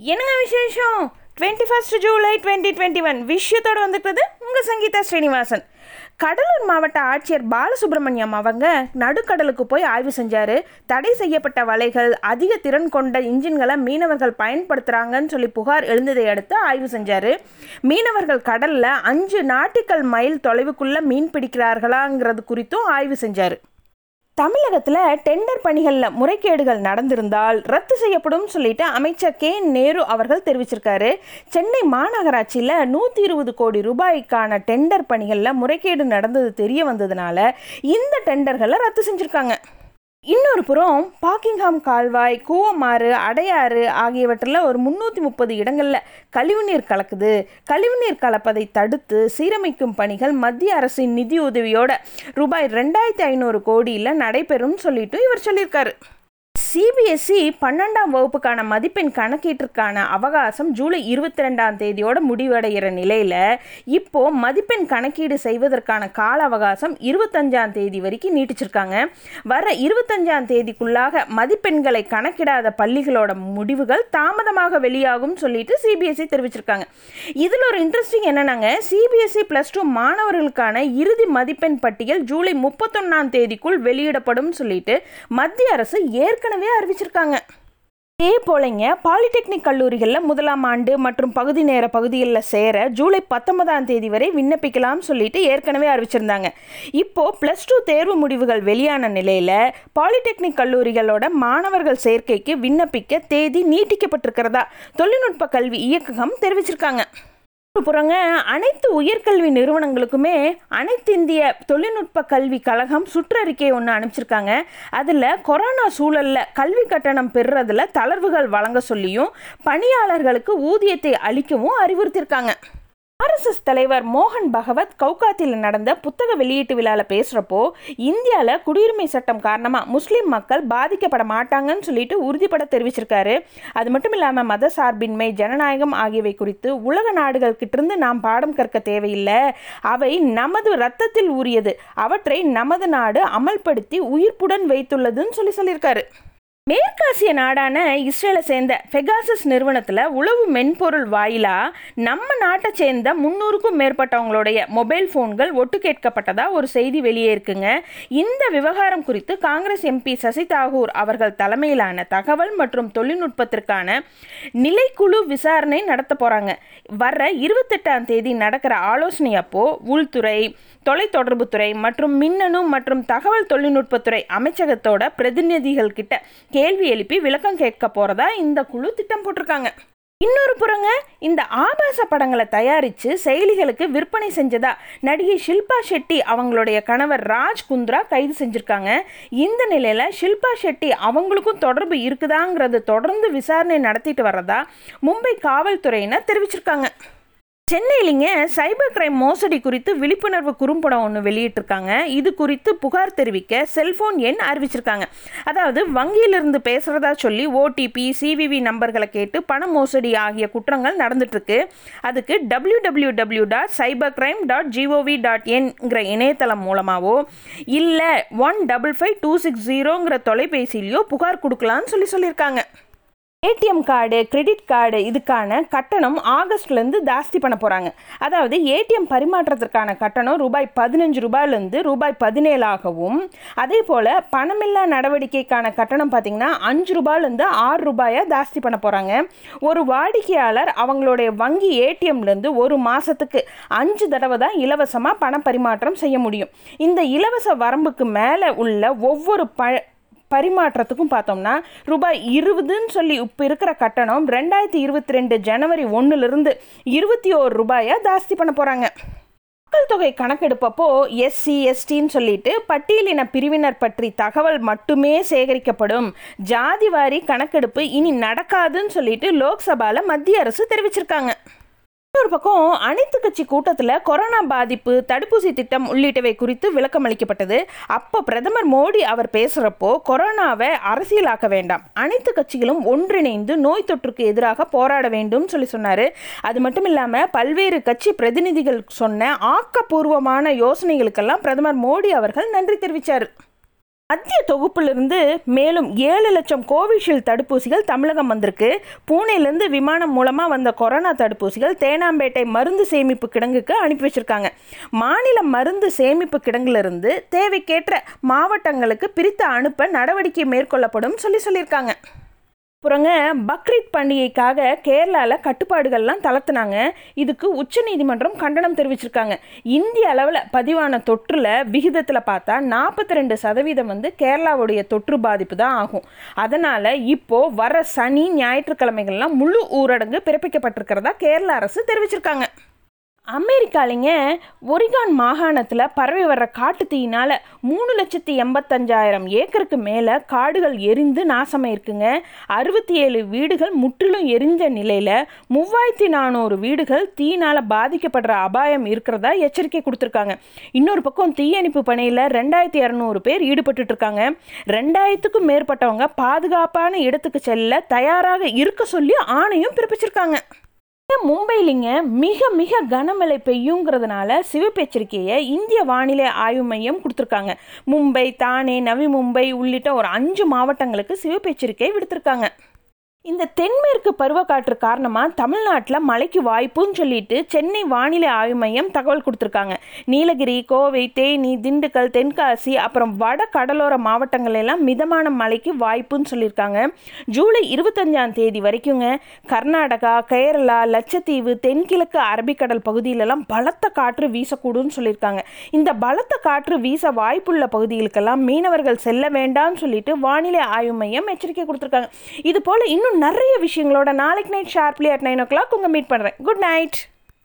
என்னங்க விசேஷம்? Twenty first July twenty twenty one விஷயத்தோடு வந்துருக்குது உங்கள் சங்கீதா ஸ்ரீனிவாசன். கடலூர் மாவட்ட ஆட்சியர் பாலசுப்ரமணியம் அவங்க நடுக்கடலுக்கு போய் ஆய்வு செஞ்சார். தடை செய்யப்பட்ட வலைகள் அதிக திறன் கொண்ட இன்ஜின்களை மீனவர்கள் பயன்படுத்துகிறாங்கன்னு சொல்லி புகார் எழுந்ததை அடுத்து ஆய்வு செஞ்சார். மீனவர்கள் கடலில் அஞ்சு நாட்டிக்கல் மைல் தொலைவுக்குள்ளே மீன் பிடிக்கிறார்களாங்கிறது குறித்தும் ஆய்வு செஞ்சார். தமிழகத்தில் டெண்டர் பணிகளில் முறைகேடுகள் நடந்திருந்தால் ரத்து செய்யப்படும் சொல்லிட்டு அமைச்சர் கே நேரு அவர்கள் தெரிவிச்சிருக்காரு. சென்னை மாநகராட்சியில் நூற்றி இருபது கோடி ரூபாய்க்கான டெண்டர் பணிகளில் முறைகேடு நடந்தது தெரிய வந்ததுனால இந்த டெண்டர்களை ரத்து செஞ்சுருக்காங்க. இன்னொரு புறம் பாக்கிங்ஹாம் கால்வாய் கூவமாறு அடையாறு ஆகியவற்றில் ஒரு முந்நூற்றி முப்பது இடங்களில் கழிவுநீர் கலக்குது. கழிவுநீர் கலப்பதை தடுத்து சீரமைக்கும் பணிகள் மத்திய அரசின் நிதியுதவியோட ரூபாய் ரெண்டாயிரத்தி ஐநூறு கோடியில் நடைபெறும் சொல்லிட்டு இவர் சொல்லியிருக்காரு. சிபிஎஸ்இ பன்னெண்டாம் வகுப்புக்கான மதிப்பெண் கணக்கீட்டிற்கான அவகாசம் ஜூலை இருபத்தி ரெண்டாம் தேதியோட முடிவடைகிற நிலையில் இப்போ மதிப்பெண் கணக்கீடு செய்வதற்கான கால அவகாசம் இருபத்தஞ்சாம் தேதி வரைக்கும் நீட்டிச்சிருக்காங்க. வர இருபத்தஞ்சாம் தேதிக்குள்ளாக மதிப்பெண்களை கணக்கிடாத பள்ளிகளோட முடிவுகள் தாமதமாக வெளியாகும் சொல்லிட்டு சிபிஎஸ்இ தெரிவிச்சிருக்காங்க. இதில் ஒரு இன்ட்ரெஸ்டிங் என்னென்னாங்க சிபிஎஸ்இ ப்ளஸ் டூ மாணவர்களுக்கான இறுதி மதிப்பெண் பட்டியல் ஜூலை முப்பத்தொன்னாம் தேதிக்குள் வெளியிடப்படும் சொல்லிட்டு மத்திய அரசு ஏற்கனவே அறிவிச்சிருக்காங்க. இதே போலங்க பாலிடெக்னிக் கல்லூரிகளில் முதலாம் ஆண்டு மற்றும் பகுதி நேர பகுதிகளில் சேர ஜூலை பத்தொன்பதாம் தேதி வரை விண்ணப்பிக்கலாம்னு சொல்லிட்டு ஏற்கனவே அறிவிச்சிருந்தாங்க. இப்போது ப்ளஸ் டூ தேர்வு முடிவுகள் வெளியான நிலையில் பாலிடெக்னிக் கல்லூரிகளோட மாணவர்கள் சேர்க்கைக்கு விண்ணப்பிக்க தேதி நீட்டிக்கப்பட்டிருக்கிறதா தொழில்நுட்ப கல்வி இயக்ககம் தெரிவிச்சிருக்காங்க. புறங்க அனைத்து உயர்கல்வி நிறுவனங்களுக்குமே அனைத்து இந்திய தொழில்நுட்ப கல்வி கழகம் சுற்றறிக்கை ஒன்று அனுப்பிச்சிருக்காங்க. அதில் கொரோனா சூழலில் கல்வி கட்டணம் பெறுறதுல தளர்வுகள் வழங்க சொல்லியும் பணியாளர்களுக்கு ஊதியத்தை அளிக்கவும் அறிவுறுத்தியிருக்காங்க ஆர்எஸ்எஸ் தலைவர் மோகன் பகவத் கவுகாத்தில் நடந்த புத்தக வெளியீட்டு விழாவில் பேசுகிறப்போ இந்தியாவில் குடியுரிமை சட்டம் காரணமாக முஸ்லீம் மக்கள் பாதிக்கப்பட மாட்டாங்கன்னு சொல்லிட்டு உறுதிப்பட தெரிவிச்சிருக்காரு. அது மட்டும் இல்லாமல் மத சார்பின்மை ஜனநாயகம் ஆகியவை குறித்து உலக நாடுகள்கிட்டிருந்து நாம் பாடம் கற்க தேவையில்லை. அவை நமது ரத்தத்தில் ஊறியது. அவற்றை நமது நாடு அமல்படுத்தி உயிர்ப்புடன் வைத்துள்ளதுன்னு சொல்லி சொல்லியிருக்காரு. மேற்காசிய நாடான இஸ்ரேலை சேர்ந்த ஃபெகாசஸ் நிறுவனத்தில் உளவு மென்பொருள் வாயிலாக நம்ம நாட்டை சேர்ந்த முந்நூறுக்கும் மேற்பட்டவங்களுடைய மொபைல் ஃபோன்கள் ஒட்டு கேட்கப்பட்டதாக ஒரு செய்தி வெளியே இருக்குங்க. இந்த விவகாரம் குறித்து காங்கிரஸ் எம்பி சசி தாகூர் அவர்கள் தலைமையிலான தகவல் மற்றும் தொழில்நுட்பத்திற்கான நிலைக்குழு விசாரணை நடத்த போகிறாங்க வர்ற இருபத்தெட்டாம் தேதி நடக்கிற ஆலோசனை அப்போ உள்துறை தொலைத்தொடர்புத்துறை மற்றும் மின்னணு மற்றும் தகவல் தொழில்நுட்பத்துறை அமைச்சகத்தோட பிரதிநிதிகள் கிட்ட கேள்வி எழுப்பி விளக்கம் கேட்க போகிறதா இந்த குழு திட்டம் போட்டிருக்காங்க. இன்னொரு புறங்க இந்த ஆபாச படங்களை தயாரித்து செயலிகளுக்கு விற்பனை செஞ்சதா நடிகை ஷில்பா ஷெட்டி அவங்களுடைய கணவர் ராஜ் குந்த்ரா கைது செஞ்சுருக்காங்க. இந்த நிலையில் ஷில்பா ஷெட்டி அவங்களுக்கும் தொடர்பு இருக்குதாங்கிறது தொடர்ந்து விசாரணை நடத்திட்டு வர்றதா மும்பை காவல்துறையினர் தெரிவிச்சிருக்காங்க. சென்னையிலிங்க சைபர் கிரைம் மோசடி குறித்து விழிப்புணர்வு குறும்படம் ஒன்று வெளியிட்டிருக்காங்க. இது குறித்து புகார் தெரிவிக்க செல்ஃபோன் எண் அறிவிச்சிருக்காங்க. அதாவது வங்கியிலிருந்து பேசுகிறதா சொல்லி ஓடிபி சிவிவி நம்பர்களை கேட்டு பண மோசடி ஆகிய குற்றங்கள் நடந்துட்டுருக்கு. அதுக்கு W W W dot cyber crime dot gov dot என்கிற இணையதளம் மூலமாகவோ இல்லை one double five two six ஜீரோங்கிற தொலைபேசியிலையோ புகார் கொடுக்கலான்னு சொல்லி சொல்லியிருக்காங்க. ஏடிஎம் கார்டு கிரெடிட் கார்டு இதுக்கான கட்டணம் ஆகஸ்ட்லேருந்து ஜாஸ்தி பண்ண போகிறாங்க அதாவது ஏடிஎம் பரிமாற்றத்திற்கான கட்டணம் ரூபாய் பதினஞ்சு ரூபாயிலேருந்து ரூபாய் பதினேழாகவும் அதே போல் பணமில்லா நடவடிக்கைக்கான கட்டணம் பார்த்திங்கன்னா அஞ்சு ரூபாயிலேருந்து ஆறு ரூபாயாக ஜாஸ்தி பண்ண போகிறாங்க ஒரு வாடிக்கையாளர் அவங்களுடைய வங்கி ஏடிஎம்லேருந்து ஒரு மாதத்துக்கு அஞ்சு தடவை தான் இலவசமாக பண பரிமாற்றம் செய்ய முடியும். இந்த இலவச வரம்புக்கு மேலே உள்ள ஒவ்வொரு ப பரிமாற்றத்துக்கும் பார்த்தோம்னா ரூபாய் இருபதுன்னு சொல்லி இப்போ இருக்கிற கட்டணம் ரெண்டாயிரத்தி இருபத்தி ரெண்டு ஜனவரி ஒன்றுலேருந்து இருபத்தி ஓரு ரூபாயாக ஜாஸ்தி பண்ண போகிறாங்க மக்கள் தொகை கணக்கெடுப்பப்போ எஸ்சி எஸ்டின்னு சொல்லிட்டு பட்டியலின பிரிவினர் பற்றி தகவல் மட்டுமே சேகரிக்கப்படும். ஜாதி வாரி கணக்கெடுப்பு இனி நடக்காதுன்னு சொல்லிட்டு லோக்சபாவில் மத்திய அரசு தெரிவிச்சிருக்காங்க. இன்னொரு பக்கம் அனைத்து கட்சி கூட்டத்தில் கொரோனா பாதிப்பு தடுப்பூசி திட்டம் உள்ளிட்டவை குறித்து விளக்கம் அளிக்கப்பட்டது. அப்போ பிரதமர் மோடி அவர் பேசுகிறப்போ கொரோனாவை அரசியலாக்க வேண்டாம். அனைத்து கட்சிகளும் ஒன்றிணைந்து நோய் தொற்றுக்கு எதிராக போராட வேண்டும் சொல்லி சொன்னார். அது மட்டும் இல்லாமல் பல்வேறு கட்சி பிரதிநிதிகள் சொன்ன ஆக்கப்பூர்வமான யோசனைகளுக்கெல்லாம் பிரதமர் மோடி அவர்கள் நன்றி தெரிவித்தார் மத்திய தொகுப்பிலிருந்து மேலும் ஏழு லட்சம் கோவிஷீல்டு தடுப்பூசிகள் தமிழகம் வந்திருக்கு. பூனேலேருந்து விமானம் மூலமாக வந்த கொரோனா தடுப்பூசிகள் தேனாம்பேட்டை மருந்து சேமிப்பு கிடங்குக்கு அனுப்பி வச்சுருக்காங்க. மாநில மருந்து சேமிப்பு கிடங்கிலிருந்து தேவைக்கேற்ற மாவட்டங்களுக்கு பிரித்து அனுப்ப நடவடிக்கை மேற்கொள்ளப்படும் சொல்லி சொல்லியிருக்காங்க. அப்புறங்க பக்ரீத் பண்டிகைக்காக கேரளாவில் கட்டுப்பாடுகள்லாம் தளர்த்துனாங்க இதுக்கு உச்சநீதிமன்றம் கண்டனம் தெரிவிச்சிருக்காங்க. இந்திய அளவில் பதிவான தொற்றில் விகிதத்தில் பார்த்தா நாற்பத்தி ரெண்டு சதவீதம் வந்து கேரளாவுடைய தொற்று பாதிப்பு தான் ஆகும். அதனால் இப்போது வர சனி ஞாயிற்றுக்கிழமைகள்லாம் முழு ஊரடங்கு பிறப்பிக்கப்பட்டிருக்கிறதா கேரள அரசு தெரிவிச்சிருக்காங்க. அமெரிக்காலிங்க ஒரிகான் மாகாணத்தில் பரவி வர்ற காட்டு தீயினால் மூணு லட்சத்தி எண்பத்தஞ்சாயிரம் ஏக்கருக்கு மேலே காடுகள் எரிந்து நாசமாயிருக்குங்க. அறுபத்தி ஏழு வீடுகள் முற்றிலும் எரிஞ்ச நிலையில் மூவாயிரத்தி நானூறு வீடுகள் தீயினால் பாதிக்கப்படுற அபாயம் இருக்கிறதா எச்சரிக்கை கொடுத்துருக்காங்க. இன்னொரு பக்கம் தீயணைப்பு பணியில் ரெண்டாயிரத்தி இரநூறு பேர் ஈடுபட்டு இருக்காங்க ரெண்டாயிரத்துக்கும் மேற்பட்டவங்க பாதுகாப்பான இடத்துக்கு செல்ல தயாராக இருக்க சொல்லி ஆணையும் பிறப்பிச்சிருக்காங்க. மும்பைலிங்க மிக மிக கனமழை பெய்யுங்கிறதுனால சிவப்பு எச்சரிக்கையை இந்திய வானிலை ஆய்வு மையம் கொடுத்துருக்காங்க. மும்பை தானே நவி மும்பை உள்ளிட்ட ஒரு அஞ்சு மாவட்டங்களுக்கு சிவப்பு எச்சரிக்கை விடுத்திருக்காங்க. இந்த தென்மேற்கு பருவக்காற்று காரணமாக தமிழ்நாட்டில் மழைக்கு வாய்ப்புன்னு சொல்லிட்டு சென்னை வானிலை ஆய்வு மையம் தகவல் கொடுத்துருக்காங்க. நீலகிரி கோவை தேனி திண்டுக்கல் தென்காசி அப்புறம் வட கடலோர மாவட்டங்கள் எல்லாம் மிதமான மழைக்கு வாய்ப்புன்னு சொல்லியிருக்காங்க. ஜூலை இருபத்தஞ்சாம் தேதி வரைக்குங்க கர்நாடகா கேரளா லட்சத்தீவு தென்கிழக்கு அரபிக்கடல் பகுதியிலலாம் பலத்த காற்று வீசக்கூடும்னு சொல்லியிருக்காங்க. இந்த பலத்த காற்று வீச வாய்ப்புள்ள பகுதிகளுக்கெல்லாம் மீனவர்கள் செல்ல வேண்டாம்னு சொல்லிட்டு வானிலை ஆய்வு மையம் எச்சரிக்கை கொடுத்துருக்காங்க. இது போல் இன்னும் நிறைய விஷயங்களோட நாளைக்கு night sharply at nine o'clock உங்கள் மீட் பண்ணுறேன் குட் நைட்